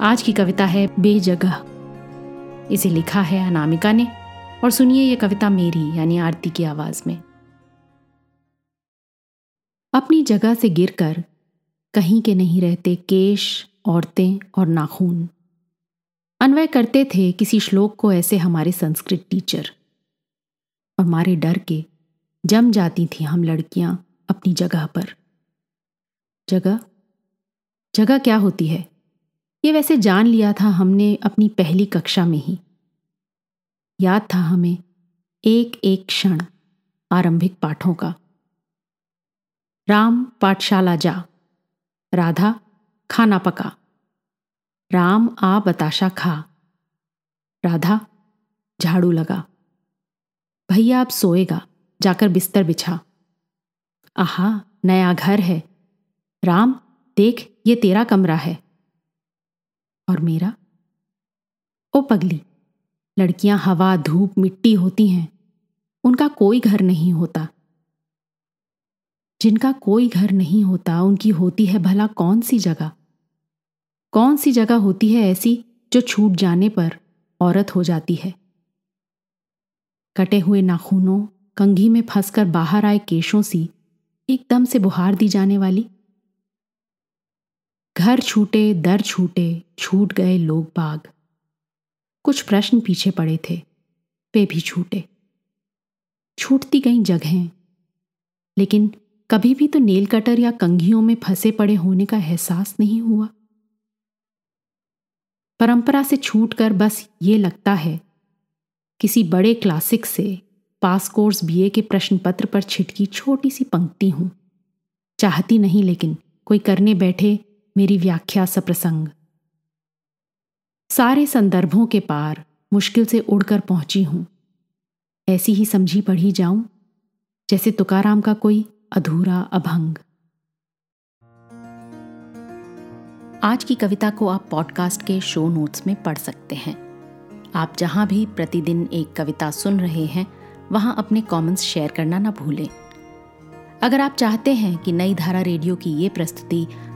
आज की कविता है बेजगह। इसे लिखा है अनामिका ने, और सुनिए ये कविता मेरी, यानी आरती की आवाज़ में। अपनी जगह से गिरकर कहीं के नहीं रहते केश, औरतें और नाखून। अन्वय करते थे किसी श्लोक को ऐसे हमारे संस्कृत टीचर। और मारे डर के जम जाती थी हम लड़कियाँ अपनी जगह पर। जगह? जगह क्या होती है? ये वैसे जान लिया था हमने अपनी पहली कक्षा में ही। याद था हमें एक एक क्षण आरंभिक पाठों का। राम पाठशाला जा, राधा खाना पका। राम आ बताशा खा। राधा झाड़ू लगा। भैया अब सोएगा, जाकर बिस्तर बिछा। आहा, नया घर है। राम, देख, ये तेरा कमरा है। और मेरा? ओ पगली, लड़कियाँ हवा, धूप, मिट्टी होती हैं। उनका कोई घर नहीं होता। जिनका कोई घर नहीं होता, उनकी होती है भला कौन सी जगह? कौन सी जगह होती है ऐसी जो छूट जाने पर औरत हो जाती है? कटे हुए नाखूनों, कंघी में फंसकर बाहर आए केशों सी, एकदम से बुहार दी जाने वाली? घर छूटे, दर छूटे, छूट गए लोग बाग। कुछ प्रश्न पीछे पड़े थे, वे भी छूटे। छूटती गई जगहें, लेकिन कभी भी तो नेल कटर या कंघियों में फंसे पड़े होने का एहसास नहीं हुआ। परंपरा से छूटकर बस ये लगता है, किसी बड़े क्लासिक से पास कोर्स बीए के प्रश्न पत्र पर छिटकी छोटी सी पंक्ति हूँ। चाहती नहीं, लेकिन कोई करने बैठे मेरी व्याख्या सप्रसंग। सारे संदर्भों के पार मुश्किल से उड़कर पहुँची हूँ। ऐसी ही समझी पढ़ी जाऊँ, जैसे तुकाराम का कोई अधूरा अभंग। आज की कविता को आप पॉडकास्ट के शो नोट्स में पढ़ सकते हैं। आप जहाँ भी प्रतिदिन एक कविता सुन रहे हैं, वहाँ अपने कमेंट्स शेयर करना ना भूलें। अगर आप चाहते हैं कि नई धारा रेडियो की ये प्रस्तुति